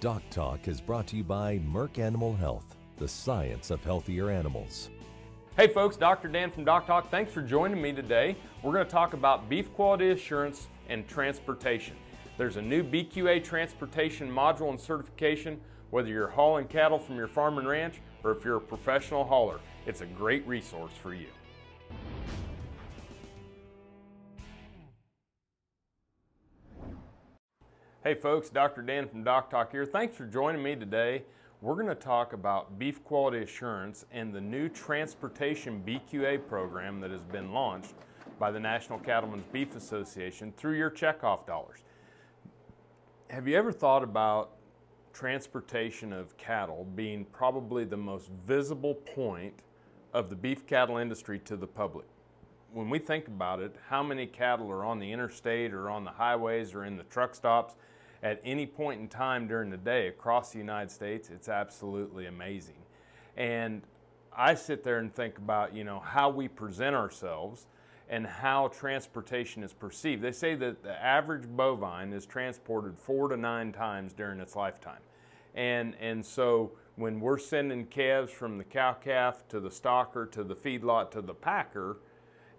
Doc Talk is brought to you by Merck Animal Health, the science of healthier animals. Hey folks, Dr. Dan from Doc Talk. Thanks for joining me today. We're going to talk about beef quality assurance and transportation. There's a new BQA transportation module and certification, whether you're hauling cattle from your farm and ranch or if you're a professional hauler. It's a great resource for you. Hey folks, Dr. Dan from Doc Talk here. Thanks for joining me today. We're going to talk about beef quality assurance and the new transportation BQA program that has been launched by the National Cattlemen's Beef Association through your checkoff dollars. Have you ever thought about transportation of cattle being probably the most visible point of the beef cattle industry to the public? When we think about it, how many cattle are on the interstate or on the highways or in the truck stops? At any point in time during the day across the United States, it's absolutely amazing. And I sit there and think about, you know, how we present ourselves and how transportation is perceived. They say that the average bovine is transported four to nine times during its lifetime. And, and so when we're sending calves from the cow calf to the stocker to the feedlot to the packer,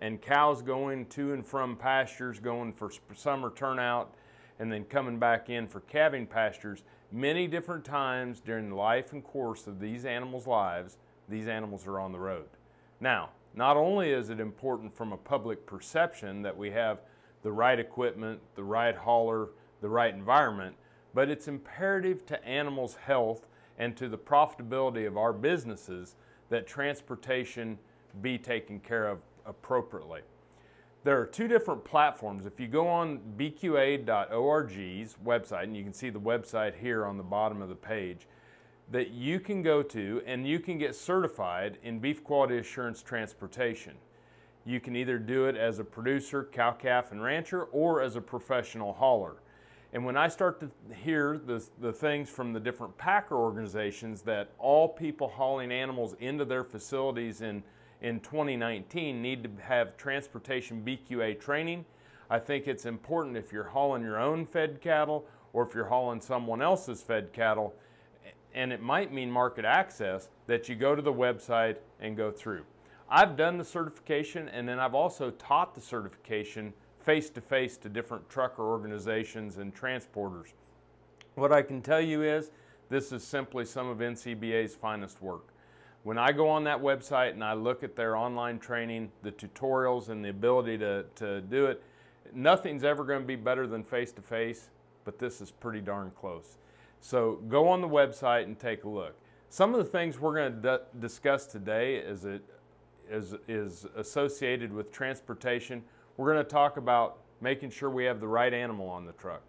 and cows going to and from pastures, going for summer turnout, and then coming back in for calving pastures many different times during the life and course of these animals' lives, these animals are on the road. Now, not only is it important from a public perception that we have the right equipment, the right hauler, the right environment, but it's imperative to animals' health and to the profitability of our businesses that transportation be taken care of appropriately. There are two different platforms. If you go on bqa.org's website, and you can see the website here on the bottom of the page, that you can go to and you can get certified in beef quality assurance transportation. You can either do it as a producer, cow calf and rancher, or as a professional hauler. And when I start to hear the, the things from the different packer organizations that all people hauling animals into their facilities in in 2019 need to have transportation BQA training. I think it's important if you're hauling your own fed cattle or if you're hauling someone else's fed cattle, and it might mean market access, that you go to the website and go through. I've done the certification and then I've also taught the certification face to face to different trucker organizations and transporters. What I can tell you is this is simply some of NCBA's finest work. When I go on that website and I look at their online training, the tutorials and the ability to, to do it, nothing's ever going to be better than face to face, but this is pretty darn close. So go on the website and take a look. Some of the things we're going to discuss today is, it, is, is associated with transportation. We're going to talk about making sure we have the right animal on the truck.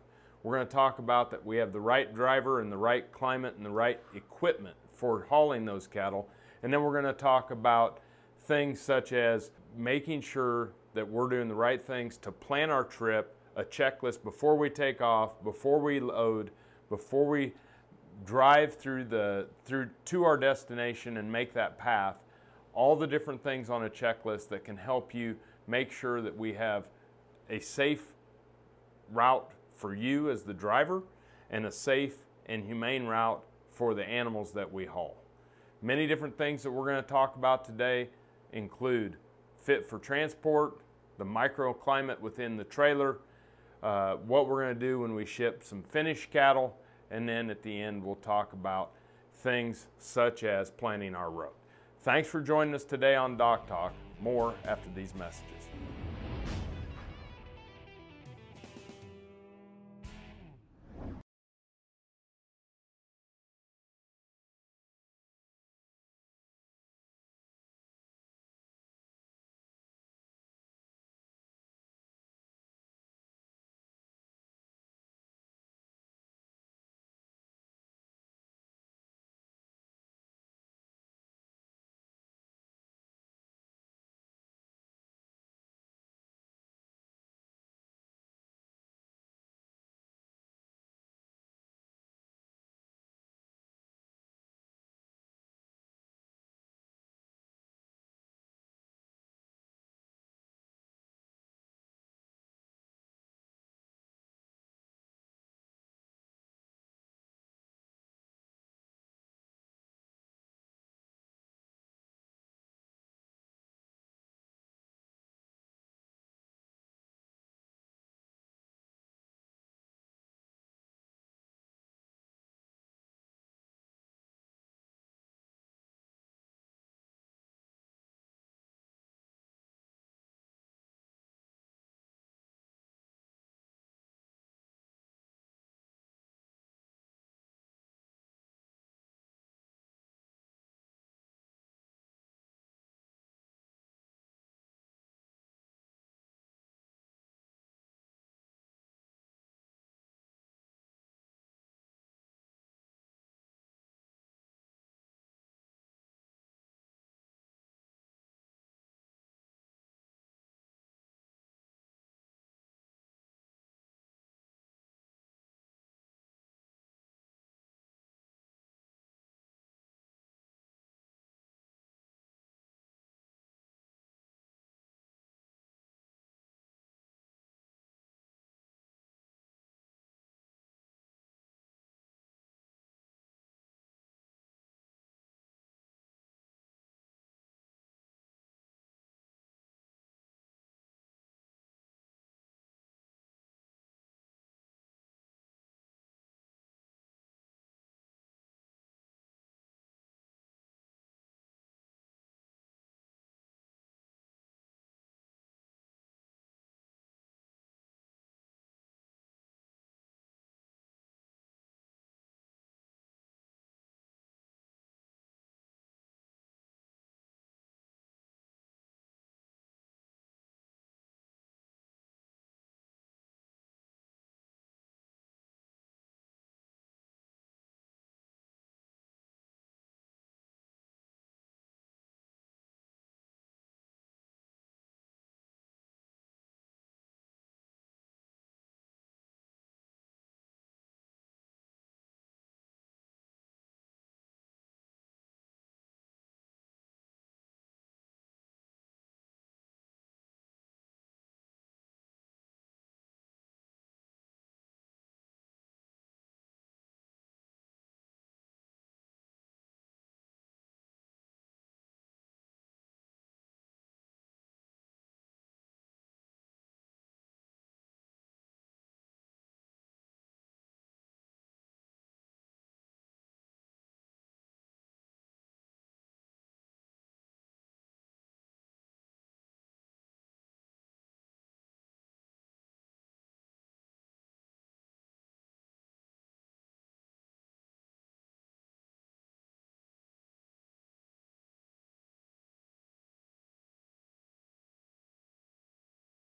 We're going to talk about that we have the right driver and the right climate and the right equipment for hauling those cattle. And then we're going to talk about things such as making sure that we're doing the right things to plan our trip, a checklist before we take off, before we load, before we drive through the through to our destination and make that path. All the different things on a checklist that can help you make sure that we have a safe route for you as the driver and a safe and humane route for the animals that we haul. Many different things that we're going to talk about today include fit for transport, the microclimate within the trailer, uh, what we're going to do when we ship some finished cattle, and then at the end we'll talk about things such as planning our road. Thanks for joining us today on Doc Talk. More after these messages.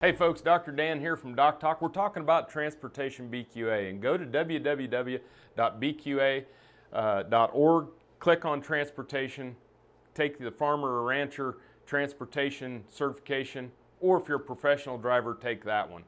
Hey folks, Dr. Dan here from Doc Talk. We're talking about transportation BQA and go to www.bqa.org, uh, click on transportation, take the farmer or rancher transportation certification, or if you're a professional driver, take that one.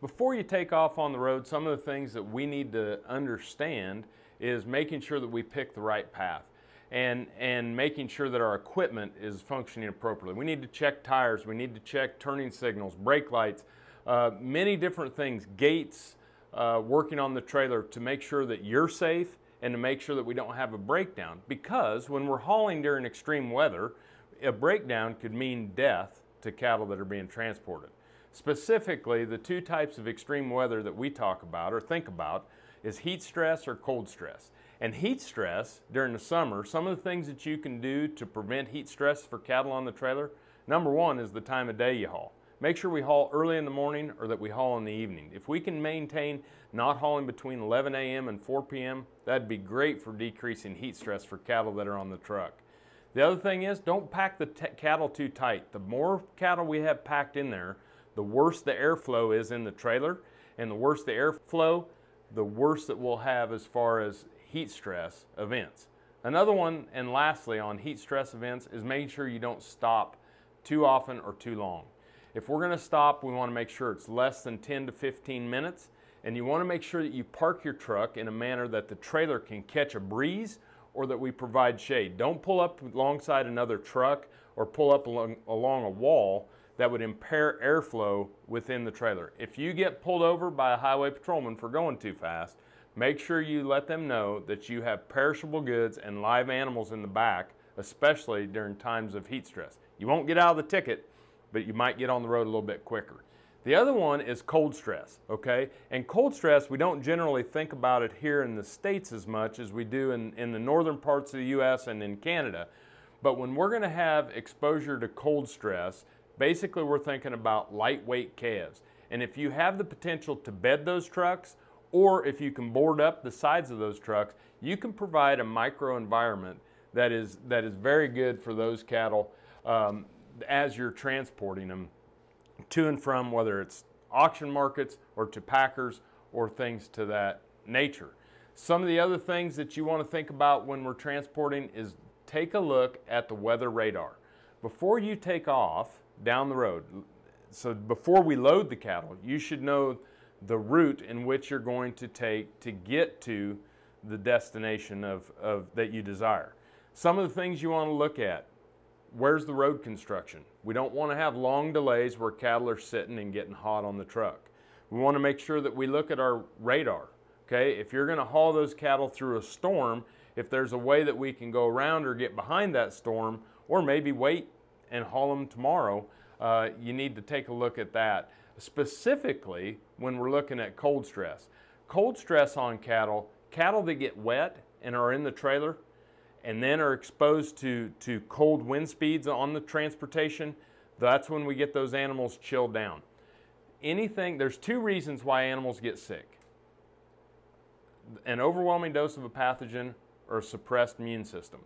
Before you take off on the road, some of the things that we need to understand is making sure that we pick the right path and, and making sure that our equipment is functioning appropriately. We need to check tires, we need to check turning signals, brake lights, uh, many different things, gates, uh, working on the trailer to make sure that you're safe and to make sure that we don't have a breakdown. Because when we're hauling during extreme weather, a breakdown could mean death to cattle that are being transported. Specifically, the two types of extreme weather that we talk about or think about is heat stress or cold stress. And heat stress during the summer, some of the things that you can do to prevent heat stress for cattle on the trailer, number one is the time of day you haul. Make sure we haul early in the morning or that we haul in the evening. If we can maintain not hauling between 11 a.m. and 4 p.m., that'd be great for decreasing heat stress for cattle that are on the truck. The other thing is don't pack the cattle too tight. The more cattle we have packed in there, the worse the airflow is in the trailer, and the worse the airflow, the worse that we'll have as far as heat stress events. Another one, and lastly on heat stress events, is making sure you don't stop too often or too long. If we're gonna stop, we wanna make sure it's less than 10 to 15 minutes, and you wanna make sure that you park your truck in a manner that the trailer can catch a breeze or that we provide shade. Don't pull up alongside another truck or pull up along, along a wall that would impair airflow within the trailer. If you get pulled over by a highway patrolman for going too fast, make sure you let them know that you have perishable goods and live animals in the back, especially during times of heat stress. You won't get out of the ticket, but you might get on the road a little bit quicker. The other one is cold stress, okay? And cold stress, we don't generally think about it here in the States as much as we do in, in the northern parts of the US and in Canada. But when we're gonna have exposure to cold stress, basically we're thinking about lightweight calves. And if you have the potential to bed those trucks, or if you can board up the sides of those trucks, you can provide a micro environment that is, that is very good for those cattle um, as you're transporting them to and from whether it's auction markets or to packers or things to that nature. Some of the other things that you want to think about when we're transporting is take a look at the weather radar. Before you take off down the road, so before we load the cattle, you should know the route in which you're going to take to get to the destination of, of that you desire. Some of the things you want to look at, where's the road construction? We don't want to have long delays where cattle are sitting and getting hot on the truck. We want to make sure that we look at our radar. Okay, if you're going to haul those cattle through a storm, if there's a way that we can go around or get behind that storm, or maybe wait and haul them tomorrow, uh, you need to take a look at that specifically when we're looking at cold stress. Cold stress on cattle, cattle that get wet and are in the trailer and then are exposed to, to cold wind speeds on the transportation, that's when we get those animals chilled down. Anything, there's two reasons why animals get sick. An overwhelming dose of a pathogen or a suppressed immune system.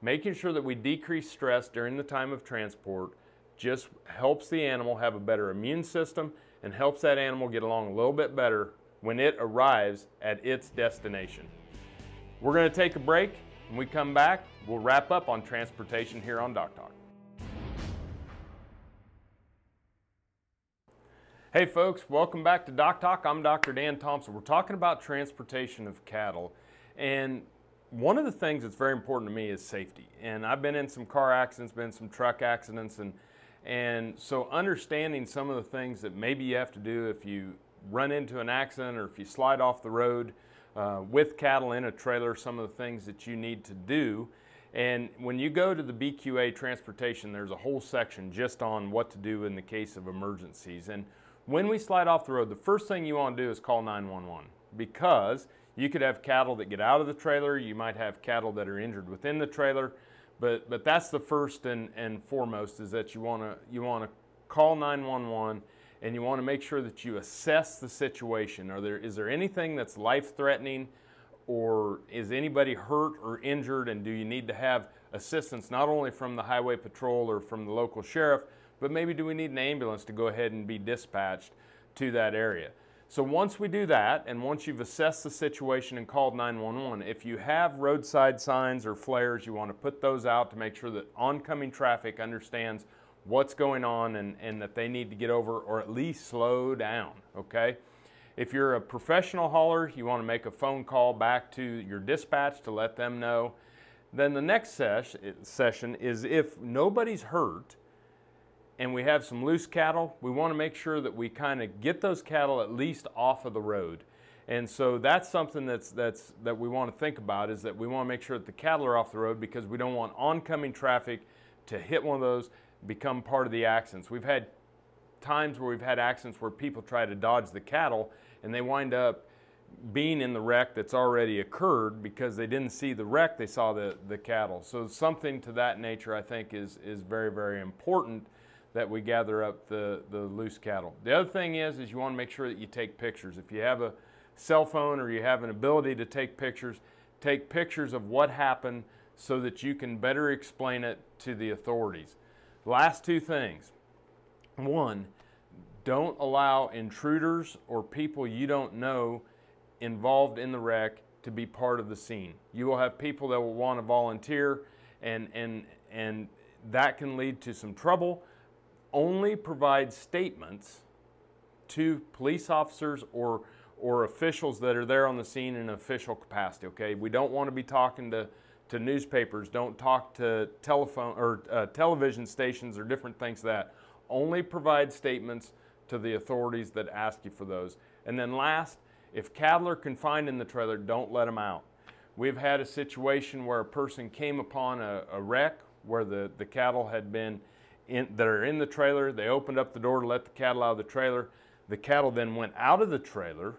Making sure that we decrease stress during the time of transport just helps the animal have a better immune system and helps that animal get along a little bit better when it arrives at its destination. We're going to take a break. When we come back, we'll wrap up on transportation here on Doc Talk. Hey folks, welcome back to Doc Talk. I'm Dr. Dan Thompson. We're talking about transportation of cattle. And one of the things that's very important to me is safety. And I've been in some car accidents, been in some truck accidents, and and so understanding some of the things that maybe you have to do if you run into an accident or if you slide off the road uh, with cattle in a trailer, some of the things that you need to do. And when you go to the BQA transportation, there's a whole section just on what to do in the case of emergencies. And when we slide off the road, the first thing you want to do is call 911 because you could have cattle that get out of the trailer, you might have cattle that are injured within the trailer, but, but that's the first and, and foremost is that you want to you want to call 911 and you want to make sure that you assess the situation. Are there, is there anything that's life threatening or is anybody hurt or injured and do you need to have assistance not only from the highway patrol or from the local sheriff, but maybe do we need an ambulance to go ahead and be dispatched to that area? So once we do that, and once you've assessed the situation and called 911, if you have roadside signs or flares, you want to put those out to make sure that oncoming traffic understands what's going on and, and that they need to get over or at least slow down, okay? If you're a professional hauler, you want to make a phone call back to your dispatch to let them know. Then the next ses session is if nobody's hurt, and we have some loose cattle, we want to make sure that we kind of get those cattle at least off of the road. And so that's something that's, that's, that we want to think about is that we want to make sure that the cattle are off the road because we don't want oncoming traffic to hit one of those, become part of the accidents. We've had times where we've had accidents where people try to dodge the cattle and they wind up being in the wreck that's already occurred because they didn't see the wreck, they saw the, the cattle. So something to that nature I think is, is very, very important that we gather up the, the loose cattle. The other thing is, is you want to make sure that you take pictures. If you have a cell phone or you have an ability to take pictures, take pictures of what happened so that you can better explain it to the authorities. Last two things. One, don't allow intruders or people you don't know involved in the wreck to be part of the scene. You will have people that will want to volunteer and, and, and that can lead to some trouble only provide statements to police officers or or officials that are there on the scene in an official capacity. Okay, we don't want to be talking to to newspapers. Don't talk to telephone or uh, television stations or different things. That only provide statements to the authorities that ask you for those. And then last, if cattle are confined in the trailer, don't let them out. We've had a situation where a person came upon a, a wreck where the, the cattle had been in, that are in the trailer. They opened up the door to let the cattle out of the trailer. The cattle then went out of the trailer,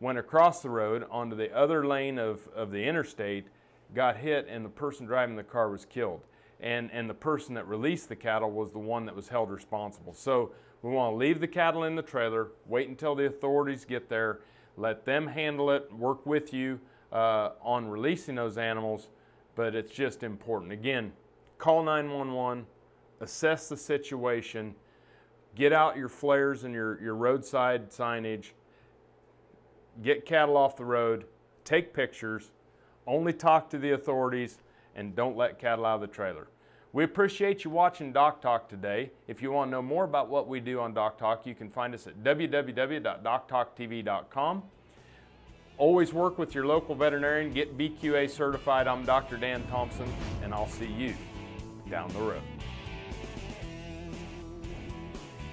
went across the road onto the other lane of, of the interstate, got hit, and the person driving the car was killed. And, and the person that released the cattle was the one that was held responsible. So we want to leave the cattle in the trailer, wait until the authorities get there, let them handle it, work with you uh, on releasing those animals, but it's just important. Again, call 911 assess the situation, get out your flares and your, your roadside signage, get cattle off the road, take pictures, only talk to the authorities, and don't let cattle out of the trailer. We appreciate you watching Doc Talk today. If you want to know more about what we do on Doc Talk, you can find us at www.doctalktv.com. Always work with your local veterinarian, get BQA certified. I'm Dr. Dan Thompson, and I'll see you down the road.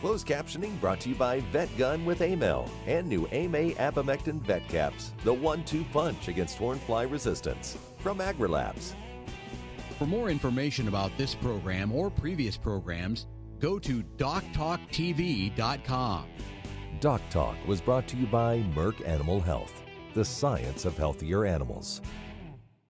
Closed captioning brought to you by VetGun with AiM-L and new AiM-A Abamectin Vet Caps, the one-two punch against hornfly resistance from AgriLabs. For more information about this program or previous programs, go to DocTalkTV.com. Doc Talk was brought to you by Merck Animal Health, the science of healthier animals.